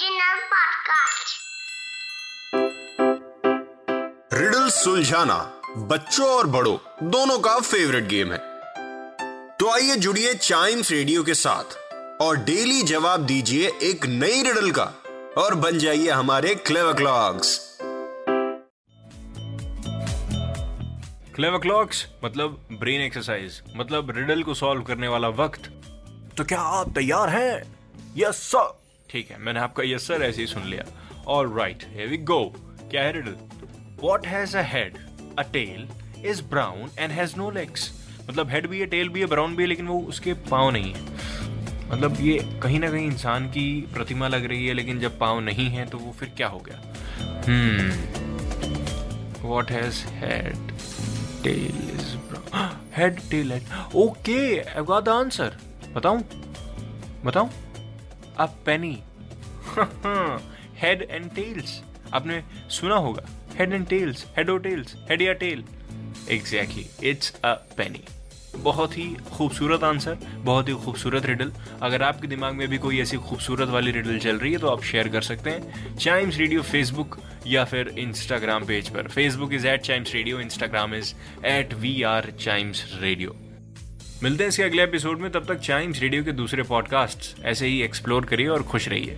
Podcast. Riddle सुलझाना बच्चों और बड़ों दोनों का फेवरेट गेम है। तो आइए जुड़िए चाइम्स रेडियो के साथ और डेली जवाब दीजिए एक नई रिडल का और बन जाइए हमारे क्लेव क्लॉक्स क्लेवर क्लॉक्स मतलब ब्रेन एक्सरसाइज मतलब रिडल को सॉल्व करने वाला वक्त। तो क्या आप तैयार हैं? यस सर ठीक है मैंने आपका यस सर ऐसे ही सुन लिया। ऑल राइट वी गो क्या है riddle what has a head a tail is brown and has no legs मतलब हेड भी है टेल भी है ब्राउन भी है लेकिन वो उसके पाँव नहीं है। मतलब ये कहीं ना कहीं इंसान की प्रतिमा लग रही है लेकिन जब पाँव नहीं है तो वो फिर क्या हो गया? हम्म what has head tail is brown. Head, tail, head. Okay, I've got the answer. बताऊँ? बताऊँ? A penny head and tails आपने सुना होगा। हेड एंड टेल्स हेड और टेल्स हेड या tail exactly it's a penny बहुत ही खूबसूरत आंसर बहुत ही खूबसूरत रिडल अगर आपके दिमाग में भी कोई ऐसी खूबसूरत वाली रिडल चल रही है तो आप शेयर कर सकते हैं चाइम्स रेडियो फेसबुक या फिर इंस्टाग्राम पेज पर। Facebook is at chimes radio Instagram is at we are chimes radio मिलते हैं इसके अगले एपिसोड में। तब तक चाइम्स रेडियो के दूसरे पॉडकास्ट ऐसे ही एक्सप्लोर करिए और खुश रहिए।